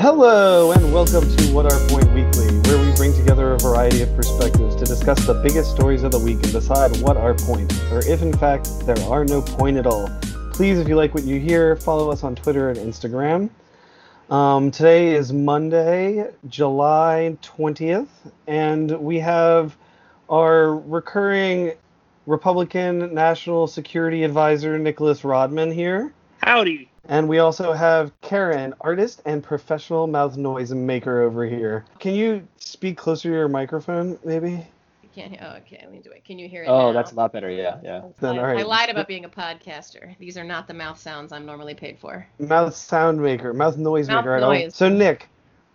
Hello, and welcome to What Our Point Weekly, where we bring together a variety of perspectives to discuss the biggest stories of the week and decide what our point, or if in fact there are no point at all. Please, if you like what you hear, follow us on Twitter and Instagram. Um, today is Monday, July 20th, and we have our recurring Republican National Security Advisor, Nicholas Rodman, here. Howdy. And we also have Karen, artist and professional mouth noise maker over here. Can you speak closer to your microphone, maybe? I can't. Oh, okay. Let me do it. Can you hear it? Oh, now? that's a lot better. Yeah, yeah. Then, I, all right. I lied about being a podcaster. These are not the mouth sounds I'm normally paid for. Mouth sound maker, mouth noise Mouth maker. I don't- noise. So, Nick,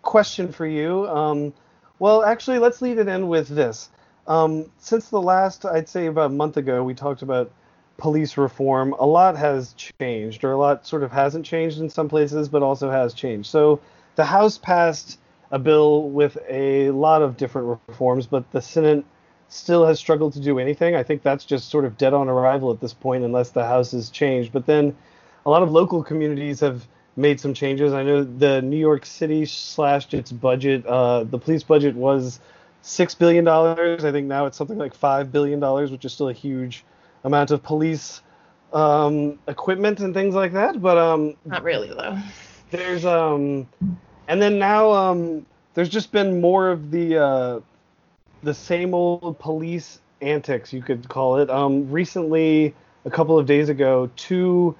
question for you. Um, well, actually, let's lead it in with this. Um, since the last, I'd say about a month ago, we talked about police reform. A lot has changed, or a lot sort of hasn't changed in some places, but also has changed. So, the House passed a bill with a lot of different reforms, but the Senate still has struggled to do anything. I think that's just sort of dead on arrival at this point, unless the House has changed. But then a lot of local communities have made some changes. I know the New York City slashed its budget. Uh, the police budget was six billion dollars. I think now it's something like five billion dollars, which is still a huge amount of police um, equipment and things like that. But um, Not really though. there's um and then now um there's just been more of the uh the same old police antics you could call it um recently a couple of days ago two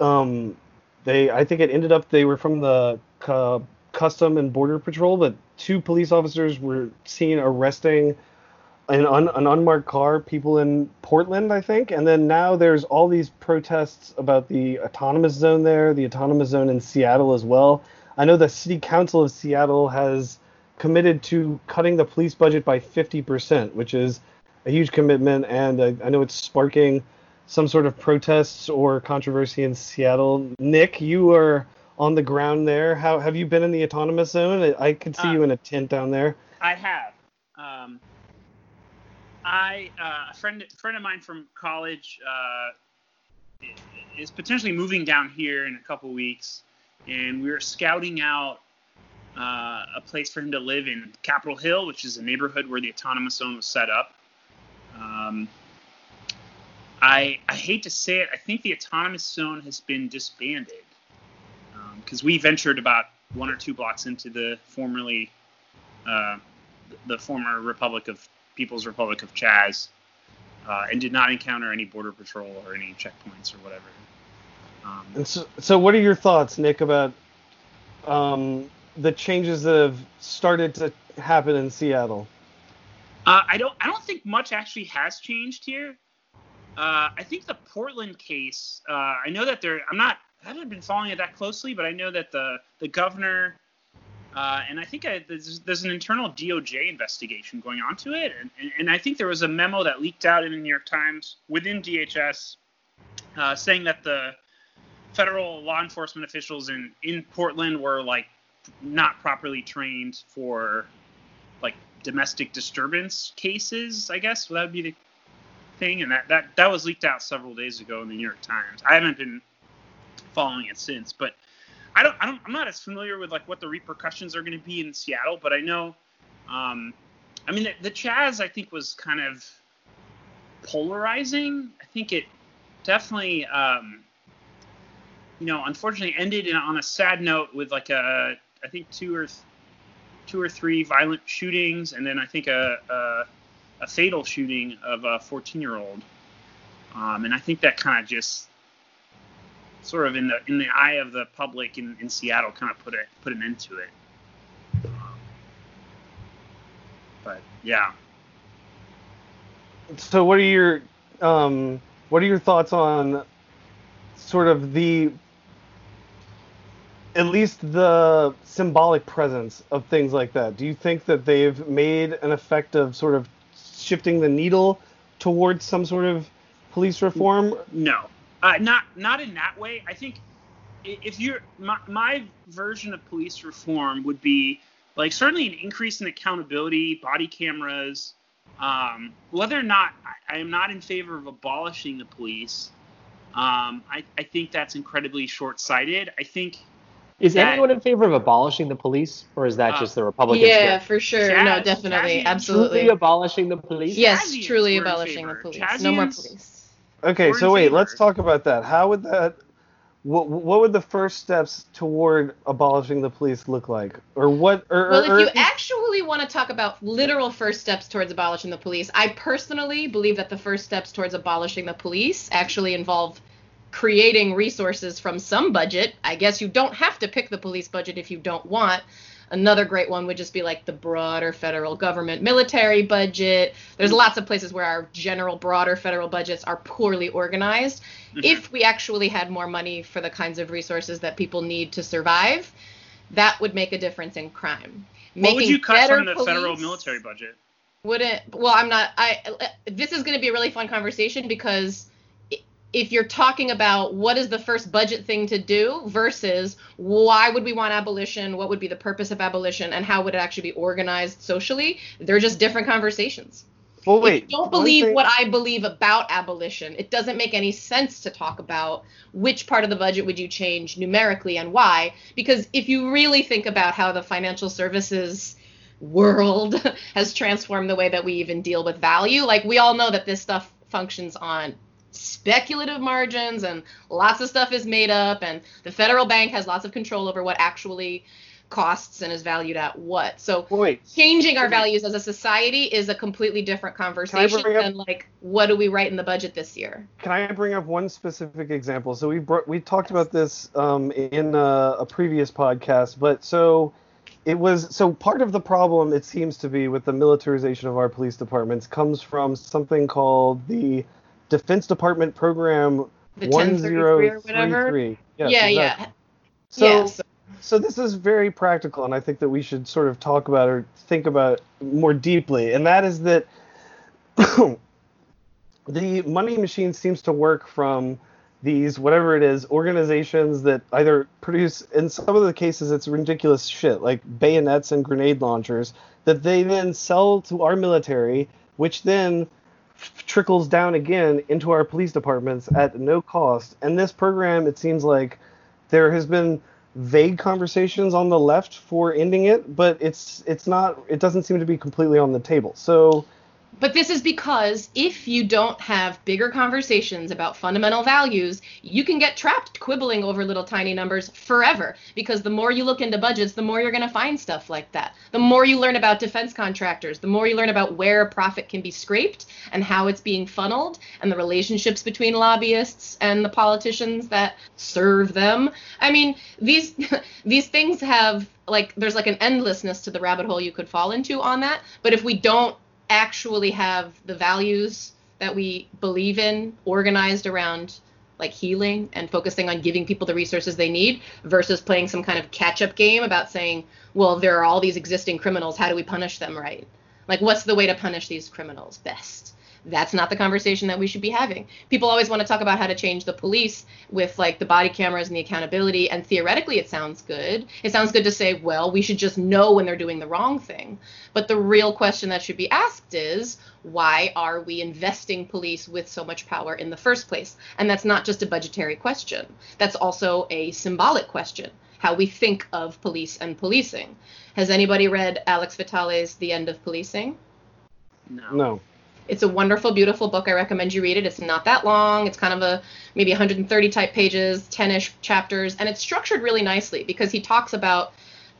um they i think it ended up they were from the cu- custom and border patrol but two police officers were seen arresting an, un, an unmarked car, people in Portland, I think, and then now there's all these protests about the autonomous zone there, the autonomous zone in Seattle as well. I know the City Council of Seattle has committed to cutting the police budget by 50%, which is a huge commitment, and I, I know it's sparking some sort of protests or controversy in Seattle. Nick, you are on the ground there. How have you been in the autonomous zone? I, I could see Uh, you in a tent down there. I have. Um, I uh, a friend friend of mine from college uh, is potentially moving down here in a couple weeks, and we were scouting out uh, a place for him to live in Capitol Hill, which is a neighborhood where the autonomous zone was set up. Um, I I hate to say it, I think the autonomous zone has been disbanded because we ventured about one or two blocks into the formerly uh, the former Republic of People's Republic of Chaz, uh, and did not encounter any border patrol or any checkpoints or whatever. Um, And so, so what are your thoughts, Nick, about um, the changes that have started to happen in Seattle? Uh, I don't. I don't think much actually has changed here. Uh, I think the Portland case. Uh, I know that there. I'm not. I haven't been following it that closely, but I know that the the governor. Uh, and I think I, there's, there's an internal DOJ investigation going on to it, and, and, and I think there was a memo that leaked out in the New York Times within DHS uh, saying that the federal law enforcement officials in in Portland were like not properly trained for like domestic disturbance cases, I guess. Well, that would be the thing, and that, that that was leaked out several days ago in the New York Times. I haven't been following it since, but I don't I don't I'm not as familiar with like what the repercussions are going to be in Seattle, but I know, um, I mean the, the Chaz I think was kind of polarizing. I think it definitely. Um, you know, unfortunately, ended in, on a sad note with like a, I think two or th- two or three violent shootings, and then I think a a, a fatal shooting of a 14 year old. Um, and I think that kind of just sort of in the in the eye of the public in, in Seattle kind of put it put an end to it. But yeah, So, what are your um, what are your thoughts on sort of the at least the symbolic presence of things like that? Do you think that they've made an effect of sort of shifting the needle towards some sort of police reform? No, uh, not not in that way. I think if you're my, my version of police reform would be like certainly an increase in accountability, body cameras. Um, whether or not I, I am not in favor of abolishing the police, um, I, I think that's incredibly short-sighted. I think Is That- anyone in favor of abolishing the police, or is that Uh, just the Republicans? Yeah, for sure. no, definitely, Chaz- absolutely. Truly abolishing the police? yes, Chazians truly abolishing the favor. police. No more police. Okay, so wait, favor. let's talk about that. How would that what what would the first steps toward abolishing the police look like? Or what or, Well, or, if you actually want to talk about literal first steps towards abolishing the police, I personally believe that the first steps towards abolishing the police actually involve creating resources from some budget. I guess you don't have to pick the police budget if you don't want. Another great one would just be like the broader federal government military budget. There's lots of places where our general broader federal budgets are poorly organized. Mhm. If we actually had more money for the kinds of resources that people need to survive, that would make a difference in crime. what would you cut from the federal military budget? Wouldn't well, I'm not. I this is going to be a really fun conversation because if you're talking about what is the first budget thing to do versus why would we want abolition, what would be the purpose of abolition, and how would it actually be organized socially, they're just different conversations. well, wait. if you don't believe thing- what I believe about abolition, it doesn't make any sense to talk about which part of the budget would you change numerically and why. Because if you really think about how the financial services world has transformed the way that we even deal with value, like we all know that this stuff functions on speculative margins and lots of stuff is made up and the federal bank has lots of control over what actually costs and is valued at what. So wait. changing our values as a society is a completely different conversation bring up- than like what do we write in the budget this year Can I bring up one specific example? So we brought, we talked about this um, in uh, a previous podcast, but so it was so part of the problem it seems to be with the militarization of our police departments comes from something called the Defense Department Program 1033 or whatever? 1033. Yes, yeah exactly. yeah So yeah so, so this is very practical, and I think that we should sort of talk about or think about more deeply. And that is that the money machine seems to work from these whatever it is organizations that either produce in some of the cases it's ridiculous shit like bayonets and grenade launchers that they then sell to our military which then trickles down again into our police departments at no cost. And this program it seems like there has been vague conversations on the left for ending it but it's it's not it doesn't seem to be completely on the table. So but this is because if you don't have bigger conversations about fundamental values you can get trapped quibbling over little tiny numbers forever. Because the more you look into budgets the more you're going to find stuff like that. The more you learn about defense contractors the more you learn about where profit can be scraped and how it's being funneled and the relationships between lobbyists and the politicians that serve them. I mean these these things have like there's like an endlessness to the rabbit hole you could fall into on that. But if we don't actually have the values that we believe in organized around like healing and focusing on giving people the resources they need versus playing some kind of catch up game about saying, well, there are all these existing criminals. How do we punish them right? Like, what's the way to punish these criminals best? That's not the conversation that we should be having. People always want to talk about how to change the police with like the body cameras and the accountability. And theoretically, it sounds good. It sounds good to say, well, we should just know when they're doing the wrong thing. But the real question that should be asked is why are we investing police with so much power in the first place? And that's not just a budgetary question, that's also a symbolic question how we think of police and policing. Has anybody read Alex Vitale's The End of Policing? No. no It's a wonderful, beautiful book. I recommend you read it. It's not that long. It's kind of a maybe 130 type pages, 10ish chapters, and it's structured really nicely because he talks about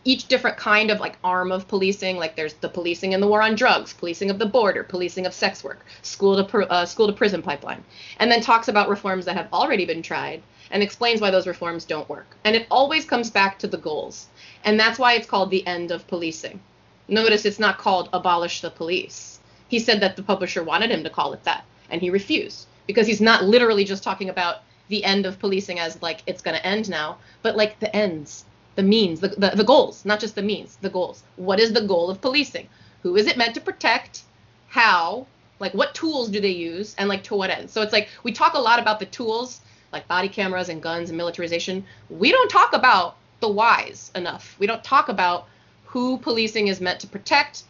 each different kind of like arm of policing. Like there's the policing in the war on drugs, policing of the border, policing of sex work, school to uh, school to prison pipeline, and then talks about reforms that have already been tried and explains why those reforms don't work. And it always comes back to the goals, and that's why it's called the end of policing. Notice it's not called abolish the police. He said that the publisher wanted him to call it that, and he refused because he's not literally just talking about the end of policing as like it's going to end now, but like the ends, the means, the, the, the goals, not just the means, the goals. What is the goal of policing? Who is it meant to protect? How? Like what tools do they use? And like to what end? So it's like we talk a lot about the tools, like body cameras and guns and militarization. We don't talk about the whys enough. We don't talk about who policing is meant to protect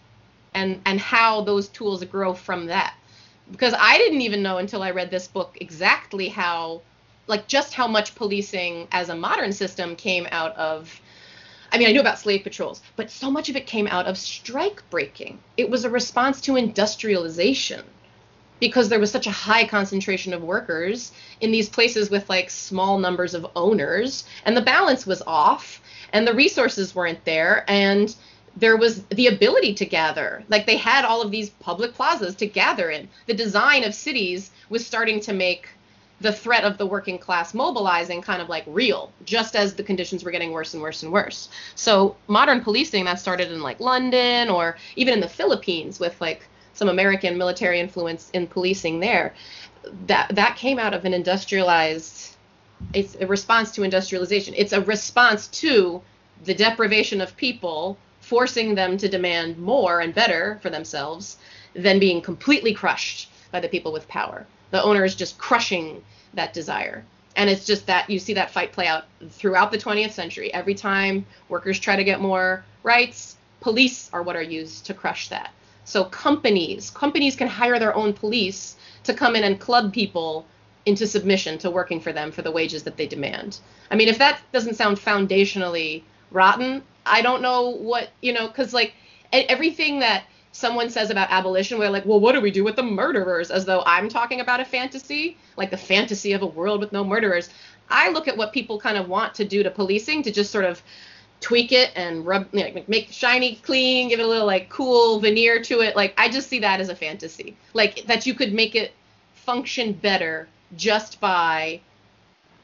and and how those tools grow from that because i didn't even know until i read this book exactly how like just how much policing as a modern system came out of I mean, I knew about slave patrols, but so much of it came out of strike breaking. It was a response to industrialization because there was such a high concentration of workers in these places with like small numbers of owners, and the balance was off, and the resources weren't there, and there was the ability to gather. Like they had all of these public plazas to gather in. The design of cities was starting to make the threat of the working class mobilizing kind of like real, just as the conditions were getting worse and worse and worse. So modern policing that started in like London or even in the Philippines with like some American military influence in policing there, that that came out of an industrialized it's a response to industrialization. It's a response to the deprivation of people, forcing them to demand more and better for themselves than being completely crushed by the people with power. The owner is just crushing that desire. And it's just that you see that fight play out throughout the 20th century. Every time workers try to get more rights police are what are used to crush that. So companies companies can hire their own police to come in and club people into submission to working for them for the wages that they demand. I mean if that doesn't sound foundationally rotten i don't know what you know because like everything that someone says about abolition, we're like, well, what do we do with the murderers? As though I'm talking about a fantasy, like the fantasy of a world with no murderers. I look at what people kind of want to do to policing to just sort of tweak it and rub, you know, make shiny clean, give it a little like cool veneer to it. Like I just see that as a fantasy, like that you could make it function better just by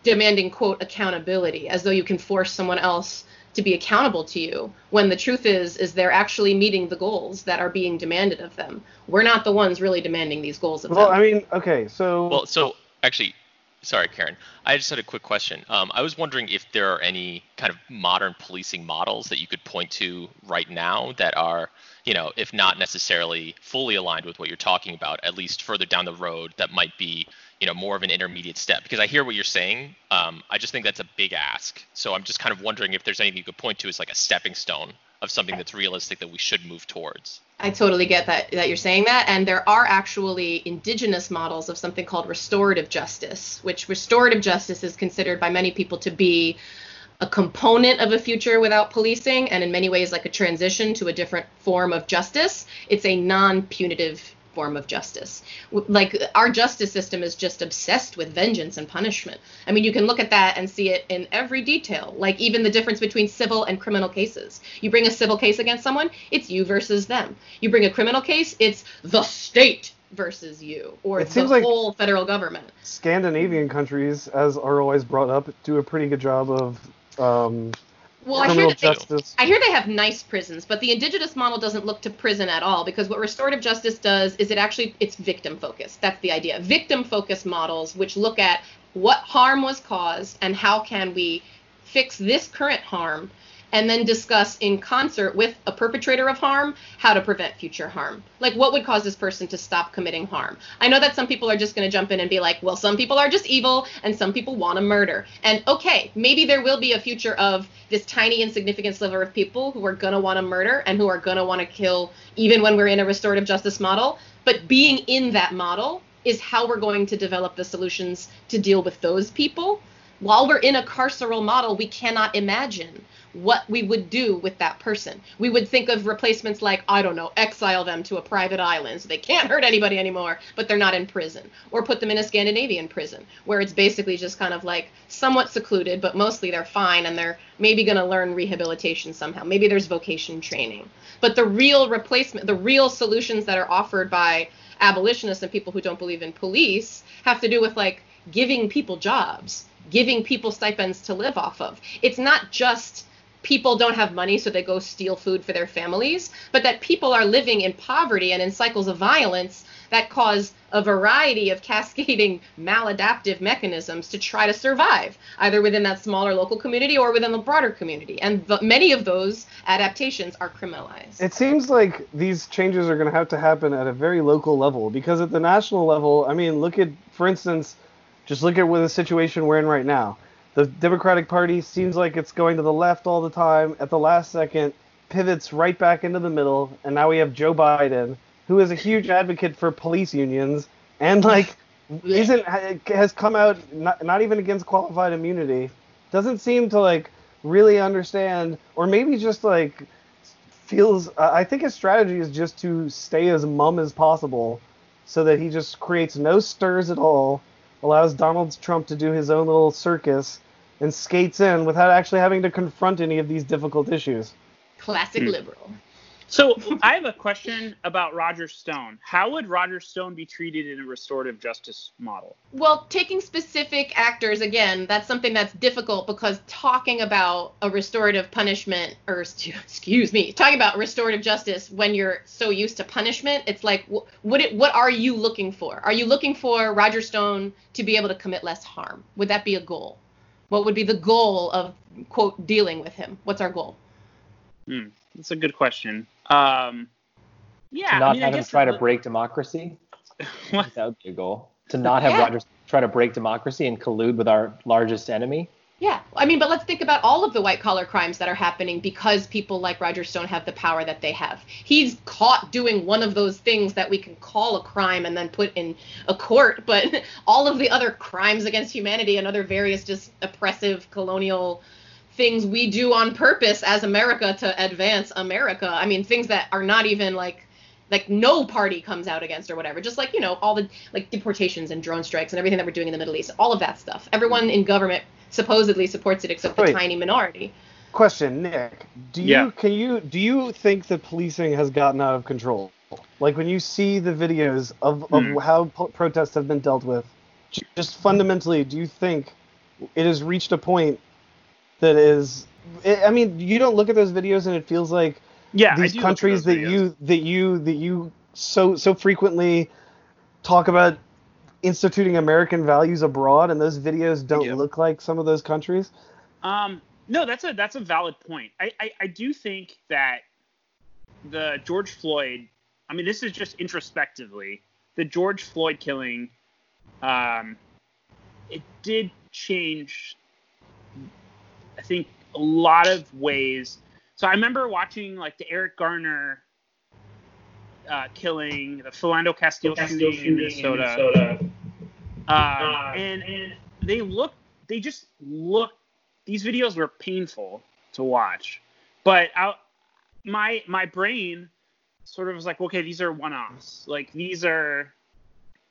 demanding quote accountability, as though you can force someone else to be accountable to you when the truth is is they're actually meeting the goals that are being demanded of them we're not the ones really demanding these goals of well, them I mean, okay, so Well, so actually, sorry, Karen. I just had a quick question. Um, I was wondering if there are any kind of modern policing models that you could point to right now that are, you know, if not necessarily fully aligned with what you're talking about, at least further down the road that might be, you know, more of an intermediate step. Because I hear what you're saying. Um, I just think that's a big ask. So I'm just kind of wondering if there's anything you could point to as like a stepping stone of something that's realistic that we should move towards. I totally get that that you're saying that, and there are actually indigenous models of something called restorative justice, which restorative justice is considered by many people to be a component of a future without policing, and in many ways like a transition to a different form of justice. It's a non-punitive form of justice. Like our justice system is just obsessed with vengeance and punishment. I mean, you can look at that and see it in every detail, like even the difference between civil and criminal cases. You bring a civil case against someone, it's you versus them. You bring a criminal case, it's the state versus you, or It the seems like- whole federal government. Scandinavian countries, as are always brought up, do a pretty good job of um, Well, I hear that they. I hear they have nice prisons, but the indigenous model doesn't look to prison at all because what restorative justice does is it actually it's victim focused. That's the idea. Victim focused models which look at what harm was caused and how can we fix this current harm and then discuss in concert with a perpetrator of harm how to prevent future harm. Like what would cause this person to stop committing harm? I know that some people are just going to jump in and be like, well, some people are just evil and some people want to murder. And okay, maybe there will be a future of this tiny insignificant sliver of people who are going to want to murder and who are going to want to kill even when we're in a restorative justice model. But being in that model is how we're going to develop the solutions to deal with those people. While we're in a carceral model, we cannot imagine what we would do with that person. We would think of replacements like, I don't know, exile them to a private island so they can't hurt anybody anymore, but they're not in prison. Or put them in a Scandinavian prison where it's basically just kind of like somewhat secluded, but mostly they're fine and they're maybe going to learn rehabilitation somehow. Maybe there's vocation training. But the real replacement, the real solutions that are offered by abolitionists and people who don't believe in police have to do with like giving people jobs, giving people stipends to live off of. It's not just people don't have money so they go steal food for their families, but that people are living in poverty and in cycles of violence that cause a variety of cascading maladaptive mechanisms to try to survive, either within that smaller local community or within the broader community. And the, many of those adaptations are criminalized. It seems like these changes are going to have to happen at a very local level because at the national level, I mean, look at, for instance, just look at what the situation we're in right now. The Democratic Party seems like it's going to the left all the time. At the last second, pivots right back into the middle, and now we have Joe Biden, who is a huge advocate for police unions and like isn't has come out not, not even against qualified immunity. Doesn't seem to like really understand, or maybe just like feels. I think his strategy is just to stay as mum as possible, so that he just creates no stirs at all, allows Donald Trump to do his own little circus, and skates in without actually having to confront any of these difficult issues. Classic Hmm. liberal. So I have a question about Roger Stone. How would Roger Stone be treated in a restorative justice model? Well, taking specific actors again, that's something that's difficult because talking about a restorative punishment or excuse me, talking about restorative justice when you're so used to punishment, it's like what it, what are you looking for? Are you looking for Roger Stone to be able to commit less harm? Would that be a goal? What would be the goal of quote dealing with him? What's our goal? Hmm, that's a good question. Um, yeah, to not I mean, I have him guess try the- to break democracy. That would be a goal. To not have Yeah. Roger try to break democracy and collude with our largest enemy. Yeah, I mean, but let's think about all of the white collar crimes that are happening because people like Roger Stone have the power that they have. He's caught doing one of those things that we can call a crime and then put in a court, but all of the other crimes against humanity and other various just oppressive colonial things we do on purpose as America to advance America. I mean, things that are not even like like no party comes out against or whatever. Just like, you know, all the like deportations and drone strikes and everything that we're doing in the Middle East, all of that stuff. Everyone in government supposedly supports it except the Wait. tiny minority. Question, Nick. Do you Yeah. can you do you think that policing has gotten out of control? Like when you see the videos of, of Hmm. how po- protests have been dealt with, just fundamentally, do you think it has reached a point that is? I I mean, you don't look at those videos and it feels like Yeah, these do look at countries that videos. you that you that you so so frequently talk about instituting American values abroad, and those videos don't Yeah. look like some of those countries. Um, no, that's a that's a valid point. I, I I do think that the George Floyd. I mean, this is just introspectively the George Floyd killing. Um, it did change. I think a lot of ways. So I remember watching like the Eric Garner uh, killing, the Philando Castile, shooting, in Minnesota, Uh, and and they look, they just look. These videos were painful to watch, but I, my my brain sort of was like, okay, these are one-offs. Like these are,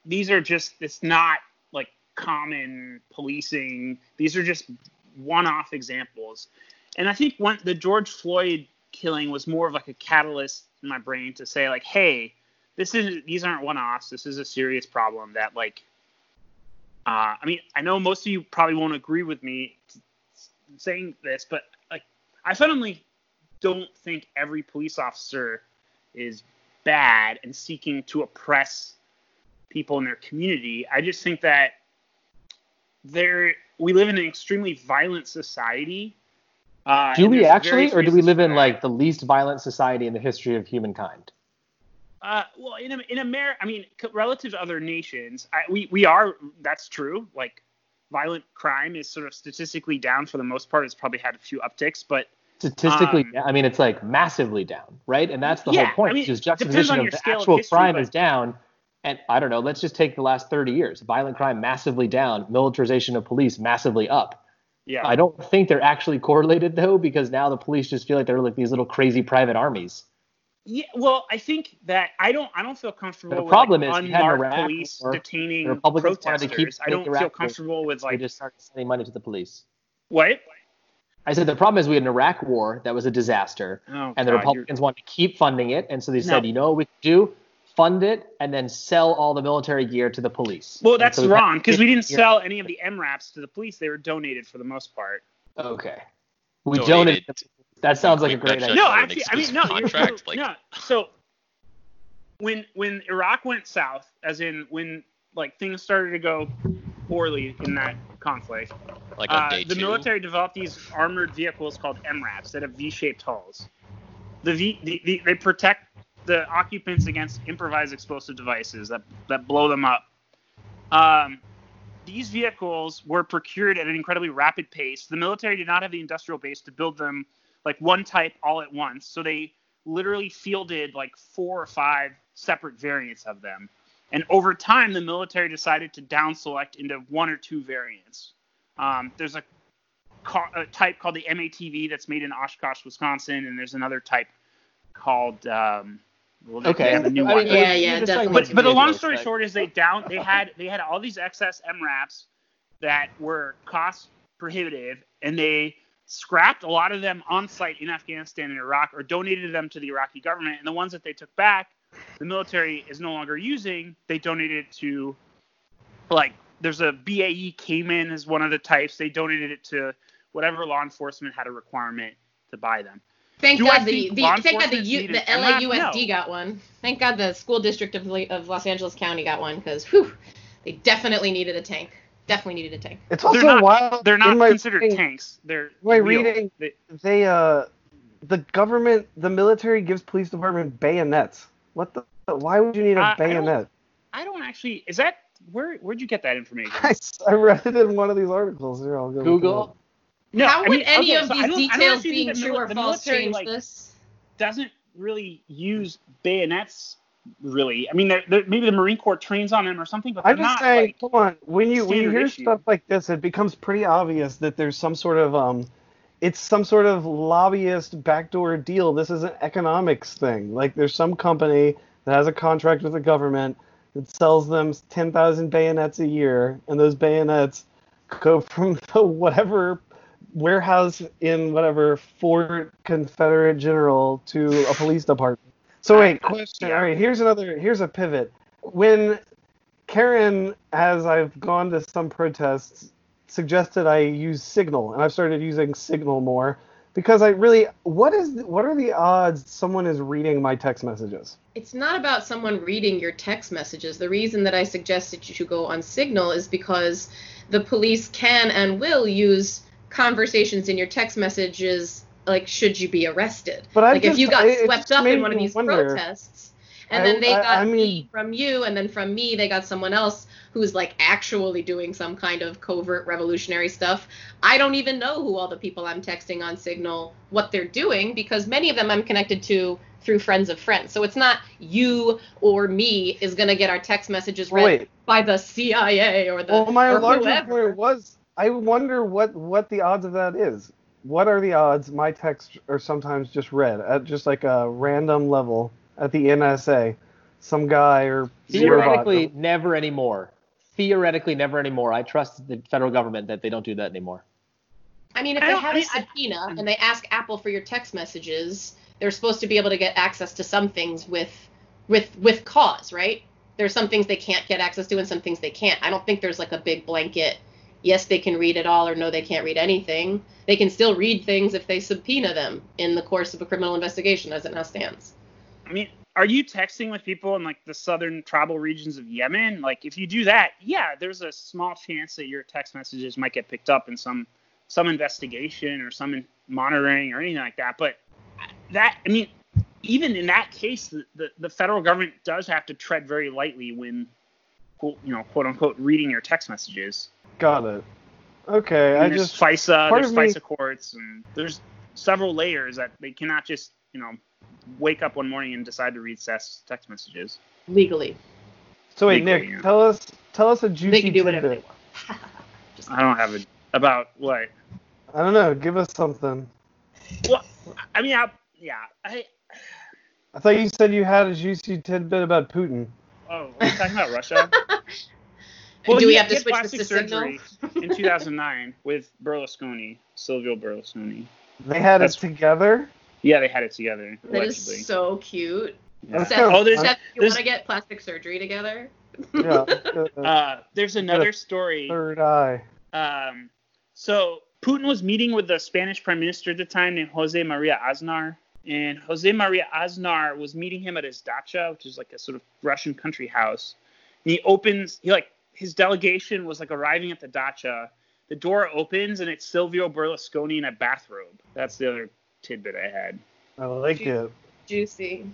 these are just. It's not like common policing. These are just one-off examples, and I think one the George Floyd killing was more of like a catalyst in my brain to say like, hey, this is these aren't one-offs. This is a serious problem that like uh, I mean, I know most of you probably won't agree with me saying this, but like, I fundamentally don't think every police officer is bad and seeking to oppress people in their community. I just think that there we live in an extremely violent society. Uh, Do we actually, or do we live in like the least violent society in the history of humankind? Uh, well, in in America, I mean, relative to other nations, I, we we are. That's true. Like, violent crime is sort of statistically down for the most part. It's probably had a few upticks, but Statistically, Um, I mean, it's like massively down, right? And that's the Yeah, whole point. I mean, depends juxtaposition on of the scale of actual history, crime but- is down, and I don't know. Let's just take the last 30 years. Violent crime massively down, militarization of police massively up. Yeah, I don't think they're actually correlated though, because now the police just feel like they're like these little crazy private armies. yeah. Well, I think that I don't I don't feel comfortable The with problem like, is we had an unmarked Iraq police war, detaining Republicans protesters. to keep I don't feel comfortable with like just started sending money to the police. what? I said the problem is we had an Iraq war that was a disaster, Oh, and the God, Republicans wanted to keep funding it, and so they said, you know what we do? Fund it and then sell all the military gear to the police. Well, that's so wrong because we didn't sell any of the MRAPs to the police. They were donated for the most part. Okay. We Donated. donated. That sounds like a great idea. no, actually, I mean, exclusive no, you're- contract, you're- like- no. So when when Iraq went south, as in when like things started to go poorly in that conflict, Like on uh, day the two. military developed these armored vehicles called MRAPs that have V-shaped hulls. The V, the, the, they protect the occupants against improvised explosive devices that that blow them up. Um, these vehicles were procured at an incredibly rapid pace. The military did not have the industrial base to build them like one type all at once, so they literally fielded like four or five separate variants of them. And over time, the military decided to down select into one or two variants. Um, there's a, a type called the MATV that's made in Oshkosh, Wisconsin, and there's another type called. Um, well, they- they Okay. have a new I mean, Yeah, yeah, definitely. about but but the long story like- short is they down they had they had all these excess MRAPs that were cost prohibitive and they scrapped a lot of them on site in Afghanistan and Iraq or donated them to the Iraqi government and the ones that they took back the military is no longer using they donated it to like there's a BAE Caiman is one of the types they donated it to whatever law enforcement had a requirement to buy them Thank Do God the, the thank God the U, the LAUSD No. got one. Thank God the school district of, of Los Angeles County got one because whew, they definitely needed a tank. Definitely needed a tank. It's also they're not wild. they're not considered reading- tanks they're my reading- They- They uh, the government, the military gives police department bayonets. What the? Why would you need a Uh, I don't- bayonet? I don't actually. Is that where? Where'd you get that information? I read it in one of these articles. Here, I'll go look Google. Up. No, How I would mean, any okay, of so these don't- I don't details actually being the true mil- or the false military, change like, this? Doesn't really use bayonets. Really, I mean, they're, they're, maybe the Marine Corps trains on them or something, but they're I'm just not saying, like. come on. When you when you hear issue. stuff like this, it becomes pretty obvious that there's some sort of um, it's some sort of lobbyist backdoor deal. This is an economics thing. Like there's some company that has a contract with the government that sells them 10,000 bayonets a year, and those bayonets go from the whatever warehouse in whatever Fort Confederate General to a police department. So wait, question. All right, here's another. Here's a pivot. When Karen, as I've gone to some protests, suggested I use Signal, and I've started using Signal more because I really, what is, what are the odds someone is reading my text messages? It's not about someone reading your text messages. The reason that I suggested you should go on Signal is because the police can and will use conversations in your text messages like should you be arrested. But I like if you got it- swept just up in one of these wonder. protests and I- then they got I me mean- from you and then from me they got someone else who's like actually doing some kind of covert revolutionary stuff. I don't even know who all the people I'm texting on Signal what they're doing because many of them I'm connected to through friends of friends. So it's not you or me is going to get our text messages read Wait. by the CIA or the Well, my larger whoever. point was, I wonder what what the odds of that is. What are the odds my texts are sometimes just read at just like a random level at the NSA, some guy or Theoretically, robot. never anymore. Theoretically, never anymore. I trust the federal government that they don't do that anymore. I mean, if I they have I a mean, I- subpoena and they ask Apple for your text messages, they're supposed to be able to get access to some things with with with cause, right? There's some things they can't get access to and some things they can't. I don't think there's like a big blanket yes, they can read it all or no, they can't read anything. They can still read things if they subpoena them in the course of a criminal investigation as it now stands. I mean, are you texting with people in like the southern tribal regions of Yemen? Like, if you do that, yeah, there's a small chance that your text messages might get picked up in some some investigation or some in- monitoring or anything like that. But that, I mean, even in that case, the, the, the federal government does have to tread very lightly when, you know, quote unquote, reading your text messages. Got it. Okay, I And there's just FISA, uh, there's of me- FISA courts, and there's several layers that they cannot just, you know, wake up one morning and decide to read text text messages. Legally. so wait, legally, Nick, yeah. tell us tell us a juicy They can do whatever they want. Just I don't have a about what. I don't know. Give us something. Well, I mean, I, yeah, I. I thought you said you had a juicy tidbit about Putin. Oh, are we talking about Russia? Do we have to he had switch plastic this to Signal? surgery in 2009 with Berlusconi, Silvio Berlusconi. They had That's- it together. Yeah, they had it together. That is allegedly. so cute. Yeah. Seth, Oh, there's Seth, you there's- want to get plastic surgery together? Yeah. uh, uh, there's another story. third eye. Um, so Putin was meeting with the Spanish Prime Minister at the time named Jose Maria Aznar, and Jose Maria Aznar was meeting him at his dacha, which is like a sort of Russian country house. And he opens, he like his delegation was like arriving at the dacha. The door opens and it's Silvio Berlusconi in a bathrobe. That's the other tidbit I had. I like it. Juicy.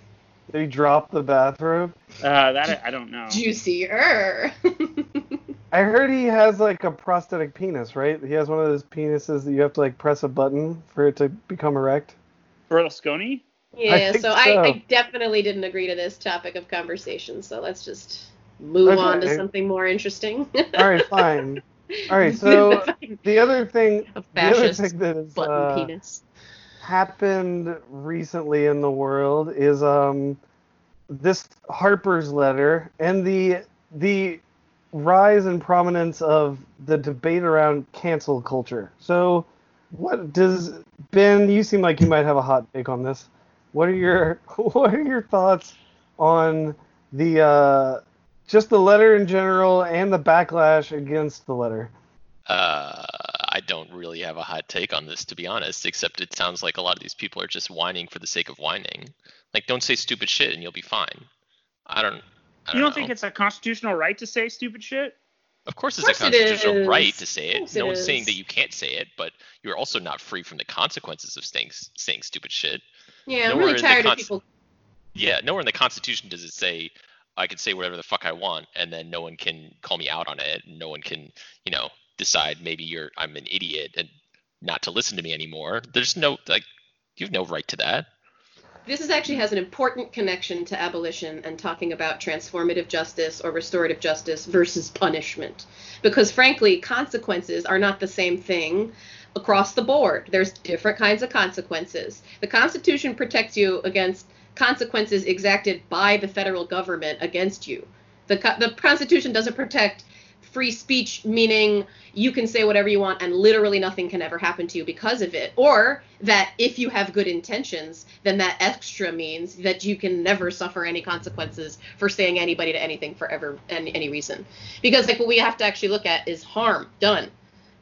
They dropped the bathrobe. Uh, that I, I don't know. Juicier. I heard he has like a prosthetic penis, right? He has one of those penises that you have to like press a button for it to become erect. Berlusconi? yeah, think so, I, so. I definitely didn't agree to this topic of conversation, so let's just Move on to something more interesting. All right, fine. All right, so the other thing, the other thing that has uh, happened recently in the world is um this Harper's letter and the the rise and prominence of the debate around cancel culture. So, what does Ben? You seem like you might have a hot take on this. What are your what are your thoughts on the uh, just the letter in general and the backlash against the letter? Uh, I don't really have a hot take on this, to be honest. Except it sounds like a lot of these people are just whining for the sake of whining. Like, don't say stupid shit and you'll be fine. I don't. I You don't know. think it's a constitutional right to say stupid shit? Of course, it's a course it constitutional is. right to say it. No it one's saying that you can't say it, but you're also not free from the consequences of saying saying stupid shit. Yeah, I'm really in the tired of people. Yeah, nowhere in the Constitution does it say I can say whatever the fuck I want, and then no one can call me out on it. No one can, you know, decide maybe you're I'm an idiot and not to listen to me anymore. There's no like, you have no right to that. This is actually has an important connection to abolition and talking about transformative justice or restorative justice versus punishment. Because frankly, consequences are not the same thing across the board. There's different kinds of consequences. The Constitution protects you against consequences exacted by the federal government against you. The, the Constitution doesn't protect free speech, meaning you can say whatever you want and literally nothing can ever happen to you because of it. Or that if you have good intentions, then that extra means that you can never suffer any consequences for saying anybody to anything for ever any, any reason. Because like what we have to actually look at is harm done.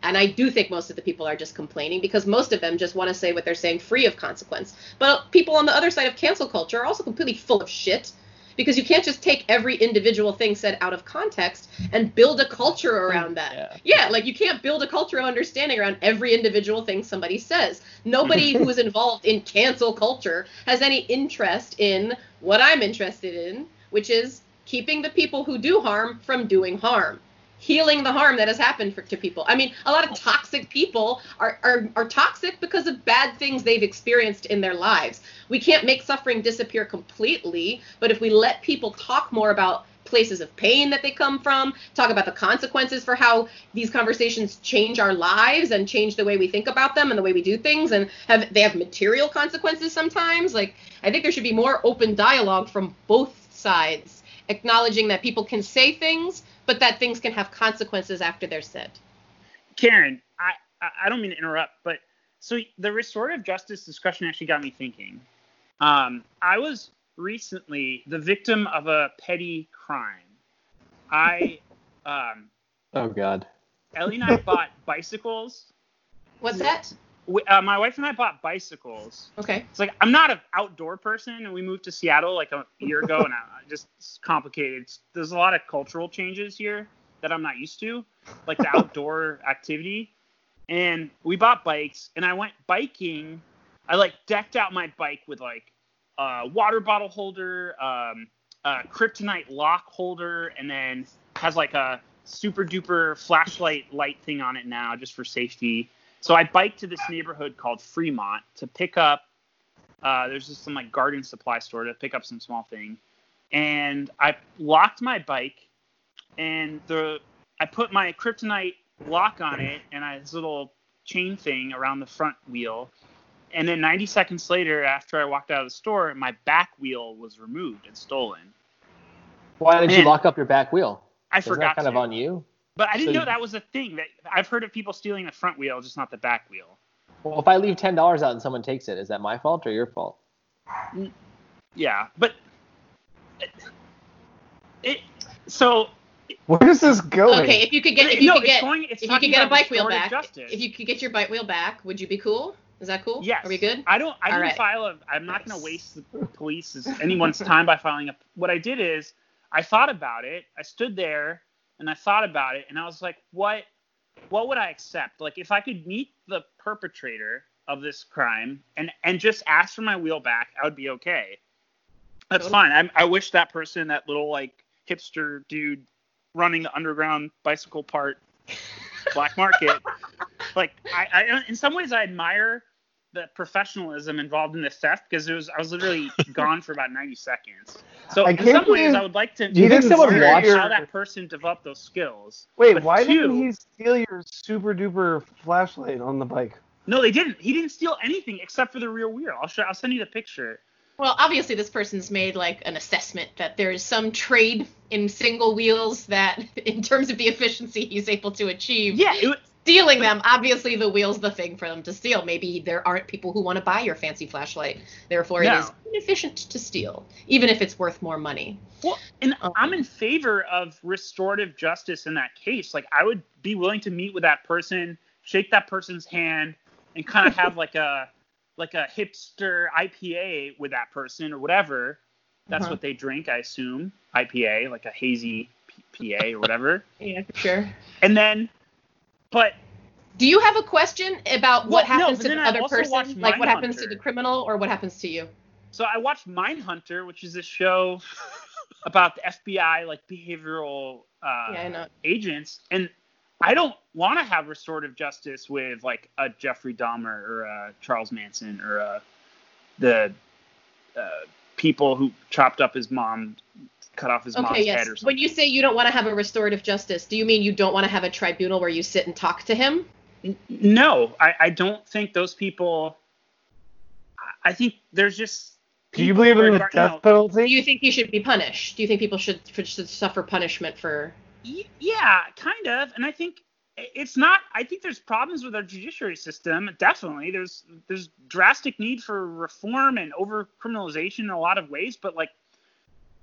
And I do think most of the people are just complaining because most of them just want to say what they're saying free of consequence. But people on the other side of cancel culture are also completely full of shit because you can't just take every individual thing said out of context and build a culture around that. Yeah. Yeah, like you can't build a culture of understanding around every individual thing somebody says. Nobody who is involved in cancel culture has any interest in what I'm interested in, which is keeping the people who do harm from doing harm. Healing the harm that has happened for, to people. I mean, a lot of toxic people are, are, are toxic because of bad things they've experienced in their lives. We can't make suffering disappear completely, but if we let people talk more about places of pain that they come from, talk about the consequences for how these conversations change our lives and change the way we think about them and the way we do things and have they have material consequences sometimes. Like I think there should be more open dialogue from both sides, acknowledging that people can say things, but that things can have consequences after they're said. Karen, I, I I don't mean to interrupt, but so the restorative justice discussion actually got me thinking. Um, I was recently the victim of a petty crime. I, um, Oh God. Ellie and I bought bicycles. What's that? We, uh, my wife and I bought bicycles. Okay. It's like I'm not an outdoor person, and we moved to Seattle like a year ago, and I, I just it's complicated. It's, there's a lot of cultural changes here that I'm not used to, like the outdoor activity. And we bought bikes, and I went biking. I like decked out my bike with like a water bottle holder, um, a kryptonite lock holder, and then has like a super duper flashlight light thing on it now just for safety. So I biked to this neighborhood called Fremont to pick up. Uh, there's just some like garden supply store to pick up some small thing, and I locked my bike, and the I put my kryptonite lock on it and I this little chain thing around the front wheel, and then 90 seconds later, after I walked out of the store, my back wheel was removed and stolen. Why did you lock up your back wheel? I Isn't forgot that kind to. of on you? But I didn't So know that was a thing. That I've heard of people stealing the front wheel, just not the back wheel. Well, if I leave ten dollars out and someone takes it, is that my fault or your fault? Yeah, but it, it so Where is this going? Okay, if you could get if you no, could get going. If you could get a bike wheel back, Justice. if you could get your bike wheel back, would you be cool? Is that cool? Yes. Are we good? I don't. I All didn't right. file a. I'm not going to waste the police's anyone's time by filing a. What I did is I thought about it. I stood there and I thought about it, and I was like, what? What would I accept? Like, if I could meet the perpetrator of this crime and and just ask for my wheel back, I would be okay. That's Totally. fine. I, I wish that person, that little like hipster dude running the underground bicycle part black market like I, I in some ways I admire the professionalism involved in the theft because it was I was literally gone for about 90 seconds. So I in some ways, believe I would like to Do you think someone hear watched- how that person developed those skills. Wait, But why two- didn't he steal your super duper flashlight on the bike? No, they didn't. He didn't steal anything except for the rear wheel. I'll show. I'll send you the picture. Well, obviously, this person's made like an assessment that there is some trade in single wheels that, in terms of the efficiency he's able to achieve, Yeah, it, wa- stealing them. Obviously, the wheel's the thing for them to steal. Maybe there aren't people who want to buy your fancy flashlight. Therefore, No. it is inefficient to steal, even if it's worth more money. Well, and Um, I'm in favor of restorative justice in that case. Like, I would be willing to meet with that person, shake that person's hand, and kind of have like a like a hipster IPA with that person or whatever. That's Uh-huh. what they drink, I assume. IPA, like a hazy PA or whatever. Yeah, for sure. And then, but Do you have a question about what Well, happens but to the I other person? Like what happens to the criminal or what happens to you? So I watched Mindhunter, which is a show about the FBI, like behavioral uh, yeah, agents, and I don't want to have restorative justice with like a Jeffrey Dahmer or a Charles Manson or a, the uh, people who chopped up his mom, cut off his mom's Okay, head yes. or something. When you say you don't want to have a restorative justice, do you mean you don't want to have a tribunal where you sit and talk to him? No, I, I don't think those people. I- I think there's just. Do you believe in the gar- death no, Do you think he should be punished? Do you think people should, should suffer punishment for? Yeah, kind of. And I think it's not. I think there's problems with our judiciary system. Definitely, there's there's drastic need for reform and over criminalization in a lot of ways. But like,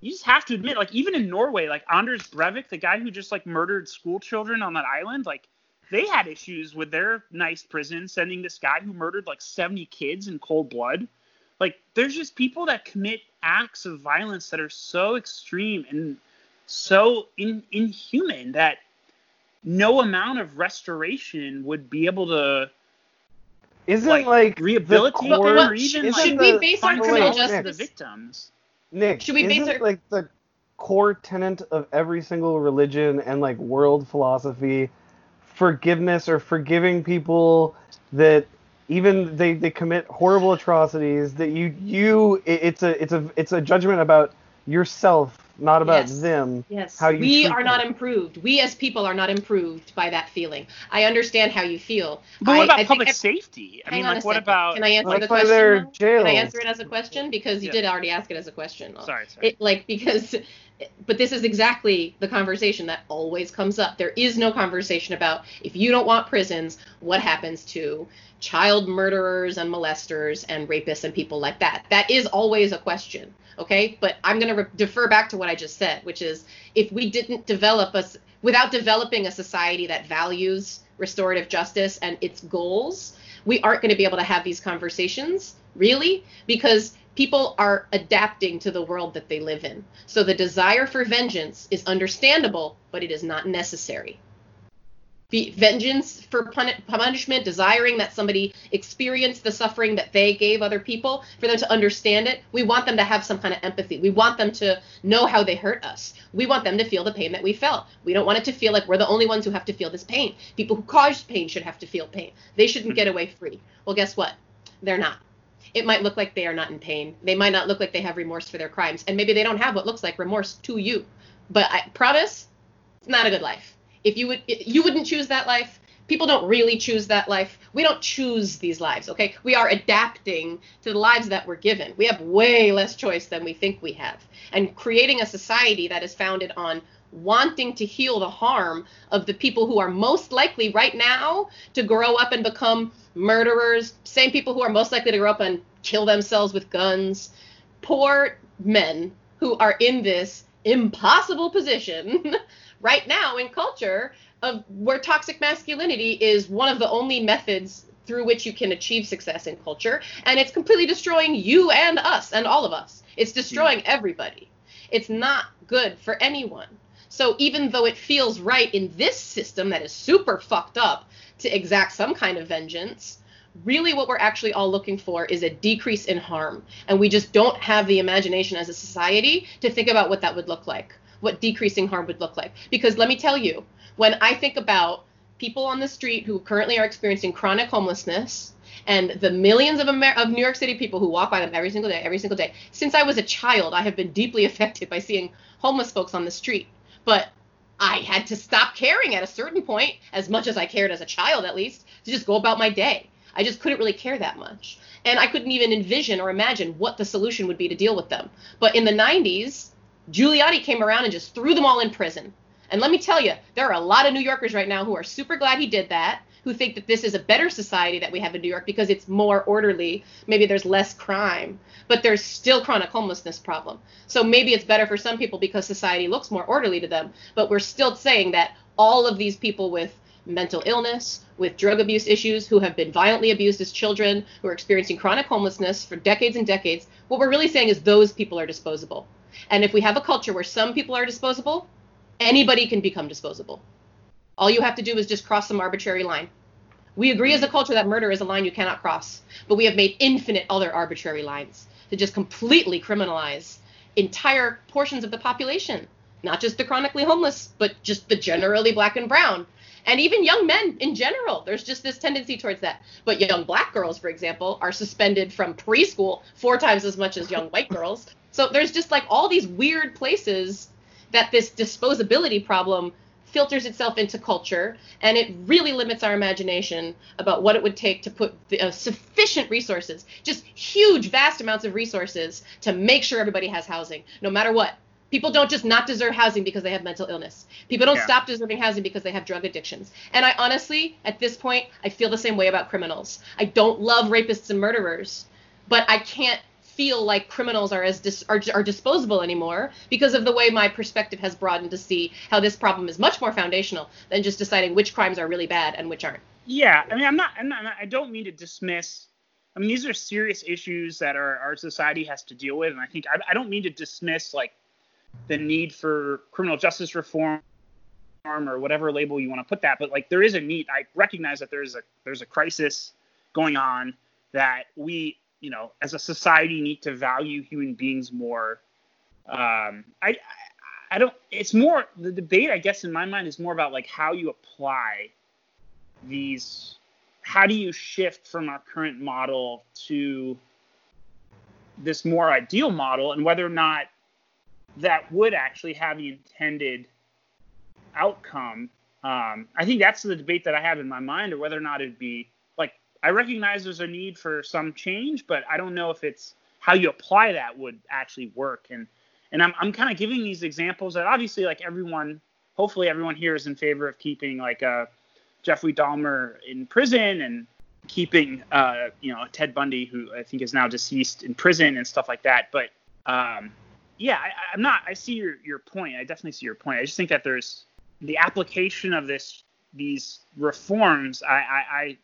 you just have to admit, like even in Norway, like Anders Breivik, the guy who just like murdered school children on that island, like they had issues with their nice prison sending this guy who murdered like 70 kids in cold blood. Like there's just people that commit acts of violence that are so extreme and so in, inhuman that no amount of restoration would be able to Isn't like, like, rehabilitate the them or even isn't Should like we base our find criminal solace for the justice- victims. Nick, Should we base our- like the core tenet of every single religion and like world philosophy forgiveness or forgiving people that even they, they commit horrible atrocities that you you it- it's a it's a it's a judgment about yourself not about Yes. them Yes. how you we treat are not improved. We as people are not improved by that feeling. I understand how you feel. But what I- about I public ev- safety? I Hang mean, on like, a what second. about? Can I answer That's the question? they're now? jailed. Can I answer it as a question? Because you Yeah. did already ask it as a question. Sorry, sorry. It like because but this is exactly the conversation that always comes up. There is no conversation about if you don't want prisons, what happens to child murderers and molesters and rapists and people like that. That is always a question. Okay? But I'm going to re- defer back to what I just said, which is if we didn't develop us without developing a society that values restorative justice and its goals, we aren't going to be able to have these conversations, really, because people are adapting to the world that they live in. So the desire for vengeance is understandable, but it is not necessary. The vengeance for puni- punishment, desiring that somebody experience the suffering that they gave other people, for them to understand it, we want them to have some kind of empathy. We want them to know how they hurt us. We want them to feel the pain that we felt. We don't want it to feel like we're the only ones who have to feel this pain. People who caused pain should have to feel pain. They shouldn't hmm. get away free. Well, guess what? They're not it might look like they are not in pain. They might not look like they have remorse for their crimes, and maybe they don't have what looks like remorse to you. But I promise, it's not a good life. If you would, you wouldn't choose that life. People don't really choose that life. We don't choose these lives, okay? We are adapting to the lives that we're given. We have way less choice than we think we have. And creating a society that is founded on wanting to heal the harm of the people who are most likely right now to grow up and become murderers, same people who are most likely to grow up and kill themselves with guns, poor men who are in this impossible position right now in culture of where toxic masculinity is one of the only methods through which you can achieve success in culture. And it's completely destroying you and us and all of us. It's destroying hmm. everybody. It's not good for anyone so even though it feels right in this system that is super fucked up to exact some kind of vengeance, really what we're actually all looking for is a decrease in harm. And we just don't have the imagination as a society to think about what that would look like, what decreasing harm would look like. Because let me tell you, when I think about people on the street who currently are experiencing chronic homelessness and the millions of, Amer- of New York City people who walk by them every single day, every single day. Since I was a child, I have been deeply affected by seeing homeless folks on the street. But I had to stop caring at a certain point, as much as I cared as a child at least, to just go about my day. I just couldn't really care that much. And I couldn't even envision or imagine what the solution would be to deal with them. But in the 90s, Giuliani came around and just threw them all in prison. And let me tell you, there are a lot of New Yorkers right now who are super glad he did that, who think that this is a better society that we have in New York because it's more orderly. Maybe there's less crime, but there's still chronic homelessness problem. So maybe it's better for some people because society looks more orderly to them, but we're still saying that all of these people with mental illness, with drug abuse issues, who have been violently abused as children, who are experiencing chronic homelessness for decades and decades, what we're really saying is those people are disposable. And if we have a culture where some people are disposable, anybody can become disposable. All you have to do is just cross some arbitrary line. We agree as a culture that murder is a line you cannot cross, but we have made infinite other arbitrary lines to just completely criminalize entire portions of the population, not just the chronically homeless, but just the generally black and brown. And even young men in general, there's just this tendency towards that. But young black girls, for example, are suspended from preschool four times as much as young white girls. So there's just like all these weird places that this disposability problem filters itself into culture and it really limits our imagination about what it would take to put the, uh, sufficient resources just huge vast amounts of resources to make sure everybody has housing no matter what. People don't just not deserve housing because they have mental illness. People don't Yeah. stop deserving housing because they have drug addictions. And i honestly at this point i feel the same way about criminals. I don't love rapists and murderers but i can't feel like criminals are as dis- are, are disposable anymore because of the way my perspective has broadened to see how this problem is much more foundational than just deciding which crimes are really bad and which aren't. Yeah, I mean, I'm not, I'm not, I don't mean to dismiss. I mean, these are serious issues that our, our society has to deal with, and I think I, I don't mean to dismiss like the need for criminal justice reform or whatever label you want to put that, but like there is a need. I recognize that there's a there's a crisis going on that we, you know, as a society need to value human beings more. Um, I, I don't. It's more the debate, I guess, in my mind is more about like how you apply these how do you shift from our current model to this more ideal model and whether or not that would actually have the intended outcome um, i think that's the debate that i have in my mind or whether or not it'd be i recognize there's a need for some change but i don't know if it's how you apply that would actually work and and i'm, I'm kind of giving these examples that obviously like everyone hopefully everyone here is in favor of keeping like a Jeffrey Dahmer in prison and keeping uh, you know Ted Bundy, who I think is now deceased, in prison and stuff like that. But um, yeah, I, I'm not. I see your your point. I definitely see your point. I just think that there's the application of this these reforms. I, I, I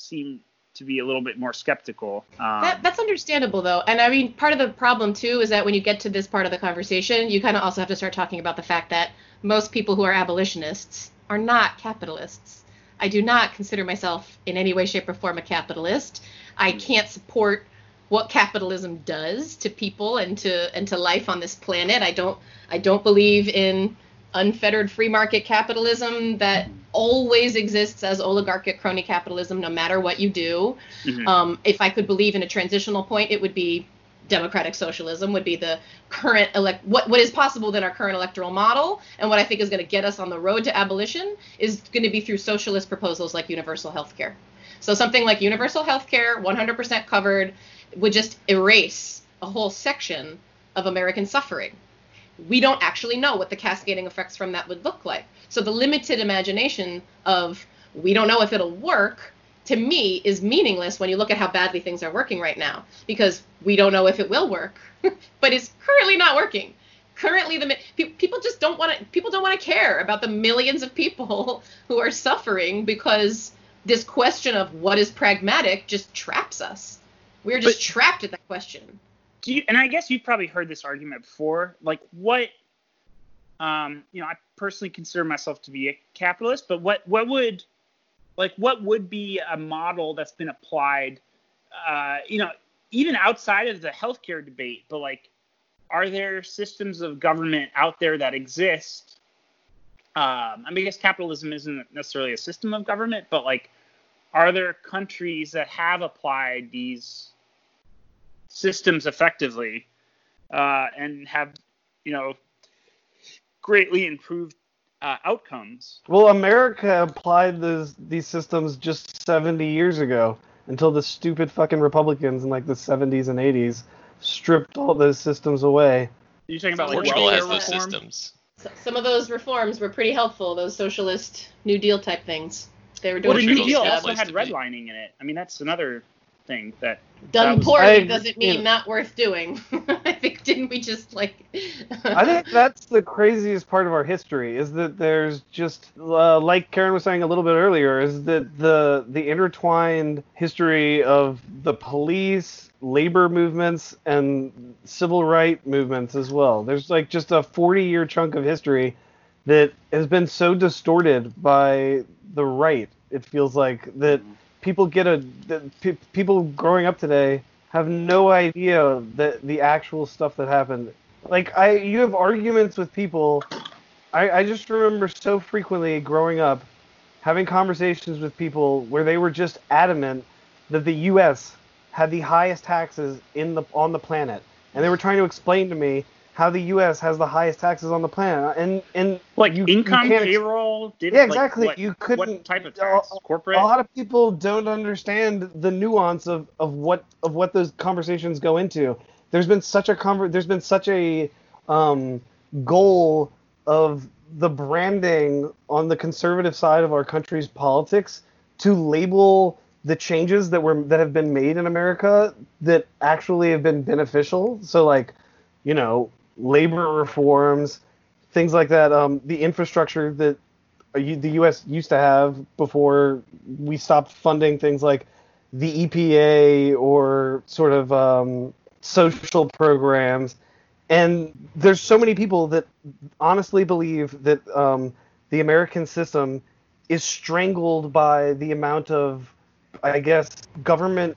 seem to be a little bit more skeptical. Um, That, that's understandable though. And I mean, part of the problem too is that when you get to this part of the conversation, you kind of also have to start talking about the fact that most people who are abolitionists are not capitalists. I do not consider myself in any way, shape, or form a capitalist. I can't support what capitalism does to people and to and to life on this planet. I don't I don't believe in unfettered free market capitalism that always exists as oligarchic crony capitalism no matter what you do. mhm. Um, if I could believe in a transitional point, it would be democratic socialism would be the current elect what what is possible in our current electoral model and what I think is going to get us on the road to abolition is going to be through socialist proposals like universal health care. So something like universal health care, 100% covered, would just erase a whole section of American suffering. We don't actually know what the cascading effects from that would look like. So the limited imagination of we don't know if it'll work to me is meaningless when you look at how badly things are working right now because we don't know if it will work but it's currently not working. Currently the people just don't want to people don't want to care about the millions of people who are suffering because this question of what is pragmatic just traps us. We're just But- trapped at that question do you, and I guess you've probably heard this argument before. Like, what, um, you know, I personally consider myself to be a capitalist, but what, what would, like, what would be a model that's been applied, uh, you know, even outside of the healthcare debate, but like, are there systems of government out there that exist Um, I mean, I guess capitalism isn't necessarily a system of government, but like, are there countries that have applied these systems effectively uh, and have, you know, greatly improved uh, outcomes? Well, America applied those these systems just 70 years ago until the stupid fucking Republicans in like the 70s and 80s stripped all those systems away. You're talking about like Portugal welfare has those reform? systems. So- Some of those reforms were pretty helpful. Those socialist New Deal type things. They were Well, doing the New Deal a also had place to be. redlining in it. I mean, that's another thing that Done that was- I poorly agree- doesn't mean yeah. not worth doing. I think didn't we just like? I think that's the craziest part of our history is that there's just uh, like Karen was saying a little bit earlier is that the the intertwined history of the police, labor movements and civil right movements as well. There's like just a 40 year chunk of history that has been so distorted by the right. It feels like that people get a pe- people growing up today have no idea that the actual stuff that happened. Like I, you have arguments with people. I, I just remember so frequently growing up having conversations with people where they were just adamant that the U.S. had the highest taxes in the on the planet, and they were trying to explain to me how the U.S. has the highest taxes on the planet, and and like you- you income, can't payroll. Did, Yeah, like, exactly. what- You couldn't- What type of tax? a- Corporate. a lot of people don't understand the nuance of, of what of what those conversations go into. There's been such a conver- there's been such a um, goal of the branding on the conservative side of our country's politics to label the changes that were that have been made in America that actually have been beneficial. So like, you know, labor reforms, things like that. Um, the infrastructure that the U.S. used to have before we stopped funding things like the EPA or sort of um, social programs. And there's so many people that honestly believe that um, the American system is strangled by the amount of, I guess, government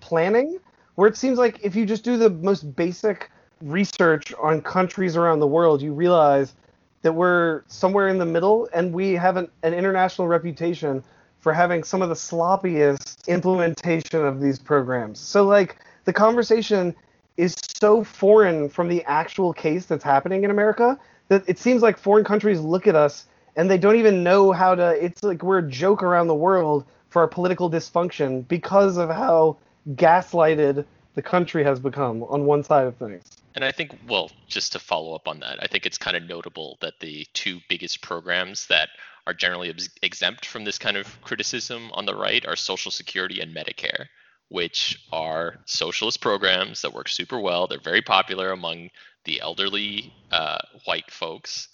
planning, where it seems like if you just do the most basic research on countries around the world, you realize that we're somewhere in the middle and we have an, an international reputation for having some of the sloppiest implementation of these programs. So, like, the conversation is so foreign from the actual case that's happening in America that it seems like foreign countries look at us and they don't even know how to. It's like we're a joke around the world for our political dysfunction because of how gaslighted the country has become on one side of things. And I think, well, just to follow up on that, I think it's kind of notable that the two biggest programs that are generally ex- exempt from this kind of criticism on the right are Social Security and Medicare, which are socialist programs that work super well. They're very popular among the elderly uh, white folks,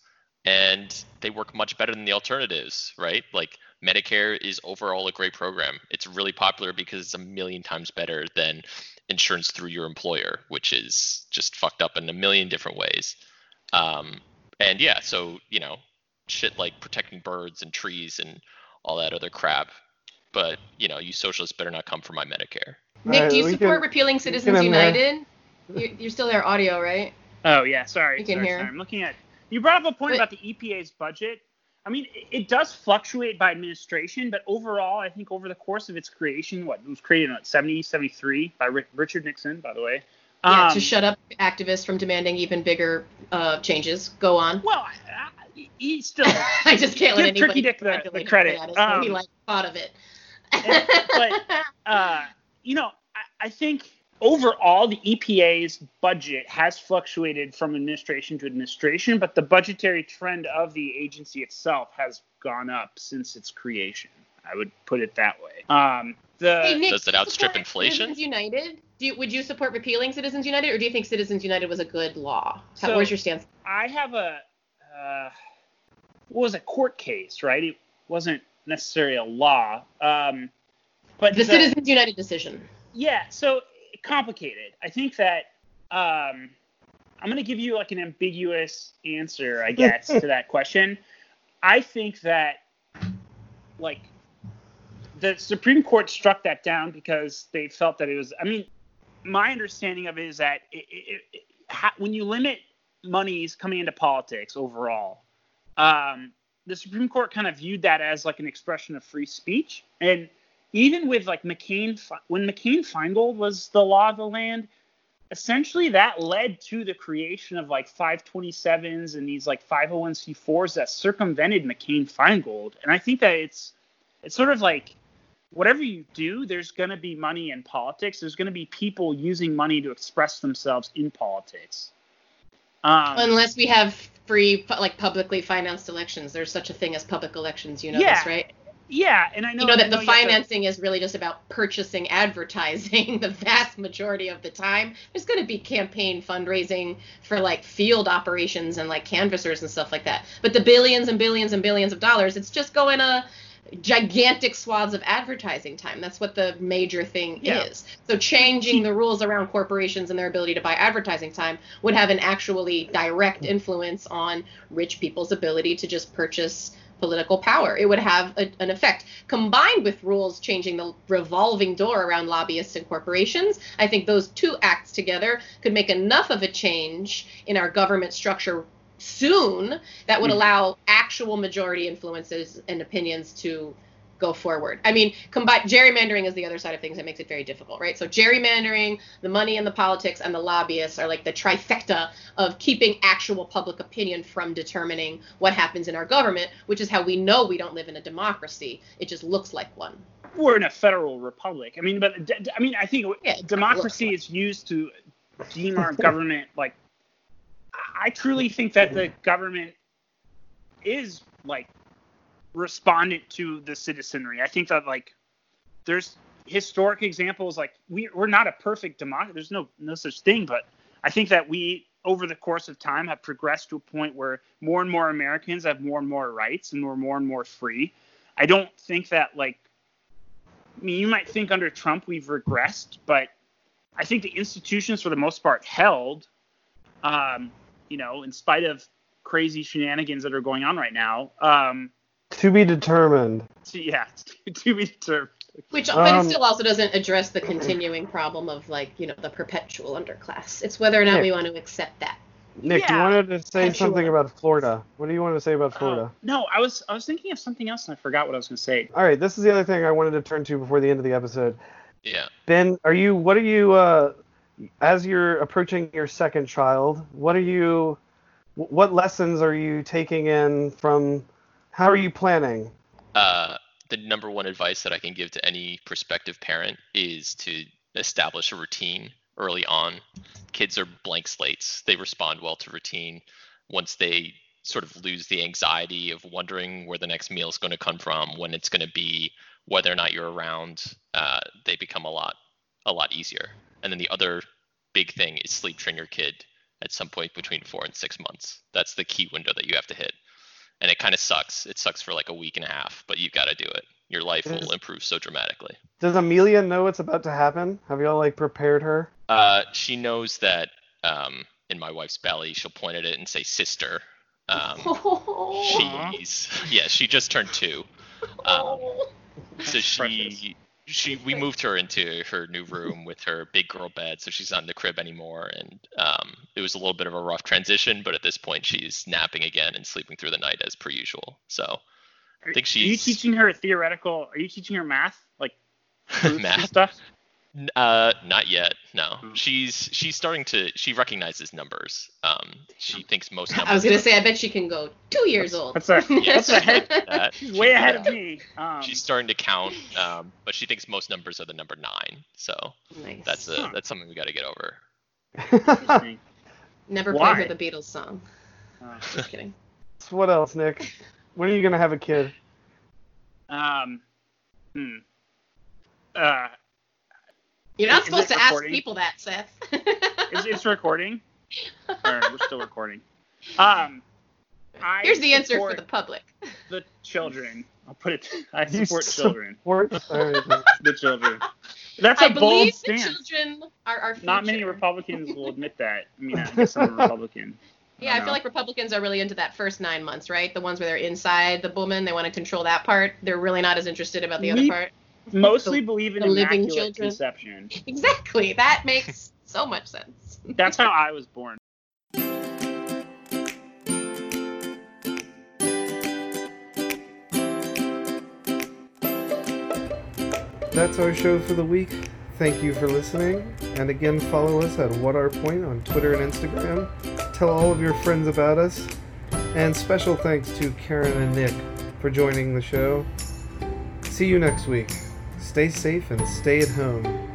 and they work much better than the alternatives, right? Like Medicare is overall a great program. It's really popular because it's a million times better than insurance through your employer, which is just fucked up in a million different ways. Um, and yeah, so you know, shit like protecting birds and trees and all that other crap. But you know, you socialists better not come for my Medicare. Nick, Alright, do you support can- repealing Citizens end there. United? You're, you're still there, audio, right? Oh yeah, sorry. You can sorry, hear. sorry. I'm looking at. You brought up a point Wait. about the EPA's budget. I mean, it, does fluctuate by administration, but overall, I think over the course of its creation, what it was created in what, 70, 73 by Richard Nixon, by the way. Yeah, Um, to shut up activists from demanding even bigger uh, changes. Go on. Well, I, I, he still. I just can't let anybody Tricky Dick the- the credit. Though he Um, like thought of it. but- uh, you know, I, I think overall the EPA's budget has fluctuated from administration to administration, but the budgetary trend of the agency itself has gone up since its creation. I would put it that way. Um, the hey, Nick, Does it outstrip inflation? Citizens United? Do you, would you support repealing Citizens United, or do you think Citizens United was a good law? How, So- where's your stance? I have a uh, what was a court case, right? It wasn't necessarily a law, um, but The Citizens United decision. Yeah, so complicated. I think that um, I'm going to give you like an ambiguous answer, I guess, to that question. I think that like the Supreme Court struck that down because they felt that it was. I mean, my understanding of it is that it, it, it, ha, when you limit monies coming into politics overall, um, the Supreme Court kind of viewed that as like an expression of free speech. And even with like McCain, when McCain Feingold was the law of the land, essentially that led to the creation of like 527s and these like 501c4s that circumvented McCain Feingold. And I think that it's it's sort of like whatever you do, there's going to be money in politics. There's going to be people using money to express themselves in politics. Um, Unless we have free, like publicly financed elections, there's such a thing as public elections. You know yeah, this, right? Yeah, and I know you know that know the financing to... is really just about purchasing advertising the vast majority of the time. There's going to be campaign fundraising for like field operations and like canvassers and stuff like that. But the billions and billions and billions of dollars, it's just going to gigantic swaths of advertising time. That's what the major thing yeah. is. So changing the rules around corporations and their ability to buy advertising time would have an actually direct influence on rich people's ability to just purchase political power. It would have a, an effect. Combined with rules changing the revolving door around lobbyists and corporations, I think those two acts together could make enough of a change in our government structure soon that would mm-hmm. allow actual majority influences and opinions to go forward. I mean, combine gerrymandering is the other side of things that makes it very difficult, right? So gerrymandering, the money and the politics and the lobbyists are like the trifecta of keeping actual public opinion from determining what happens in our government, which is how we know we don't live in a democracy. It just looks like one. We're in a federal republic. I mean, but I mean, I think yeah, democracy is used to deem our government like I truly think that the government is like respondent to the citizenry. I think that like there's historic examples like we we're not a perfect democracy. There's no no such thing, but I think that we over the course of time have progressed to a point where more and more Americans have more and more rights and we're more and more free. I don't think that like I mean you might think under Trump we've regressed, but I think the institutions for the most part held. Um, you know, in spite of crazy shenanigans that are going on right now. Um, to be determined. To, yeah, to, to be determined. Which, but it um, still also doesn't address the continuing problem of like you know the perpetual underclass. It's whether or not Nick, we want to accept that. Nick, yeah, you wanted to say something about Florida. What do you want to say about uh, Florida? Uh, no, I was I was thinking of something else and I forgot what I was going to say. All right, this is the other thing I wanted to turn to before the end of the episode. Yeah. Ben, are you? What are you? Uh, as you're approaching your second child, what are you? what lessons are you taking in from how are you planning? Uh, the number one advice that i can give to any prospective parent is to establish a routine early on. Kids are blank slates. They respond well to routine. Once they sort of lose the anxiety of wondering where the next meal is going to come from when it's going to be whether or not you're around uh, they become a lot a lot easier. And then the other big thing is sleep train your kid at some point between four and six months. That's the key window that you have to hit. And it kind of sucks. It sucks for like a week and a half, but you've got to do it. Your life will improve so dramatically. Does Amelia know what's about to happen? Have y'all like prepared her? Uh, she knows that um, in my wife's belly, she'll point at it and say sister. Um, she's yeah, she just turned two. Um, so she she we moved her into her new room with her big girl bed, so she's not in the crib anymore. And um, it was a little bit of a rough transition, but at this point she's napping again and sleeping through the night as per usual. So I think she's. Are you teaching her theoretical? Are you teaching her math, like math stuff? Uh, not yet. No, hmm. she's she's starting to. She recognizes numbers. Um, she thinks most numbers. I was gonna say, I bet she can go two years old. That's a, yeah, that's ahead. That, she's way ahead of me. Um, she's starting to count, um, but she thinks most numbers are the number nine. So nice. that's a that's something we got to get over. Never Why? played her the Beatles song. Uh, Just kidding. What else, Nick? When are you gonna have a kid? Um. Hmm. Uh, you're not is supposed to recording? ask people that, Seth. is it recording? we're still recording. Um, I Here's the answer for the public. The children. I'll put it. I support you children. Support the children. That's a I bold stance. children are our future. Not many Republicans will admit that. I mean, I guess I'm a Republican. Yeah, I, I, feel like Republicans are really into that first nine months, right? The ones where they're inside the woman, they want to control that part. They're really not as interested about the we, other part mostly the, believe in immaculate children. conception. Exactly. That makes so much sense. That's how I was born. That's our show for the week. Thank you for listening. And again, follow us at What Our Point on Twitter and Instagram. Tell all of your friends about us. And special thanks to Karen and Nick for joining the show. See you next week. Stay safe and stay at home.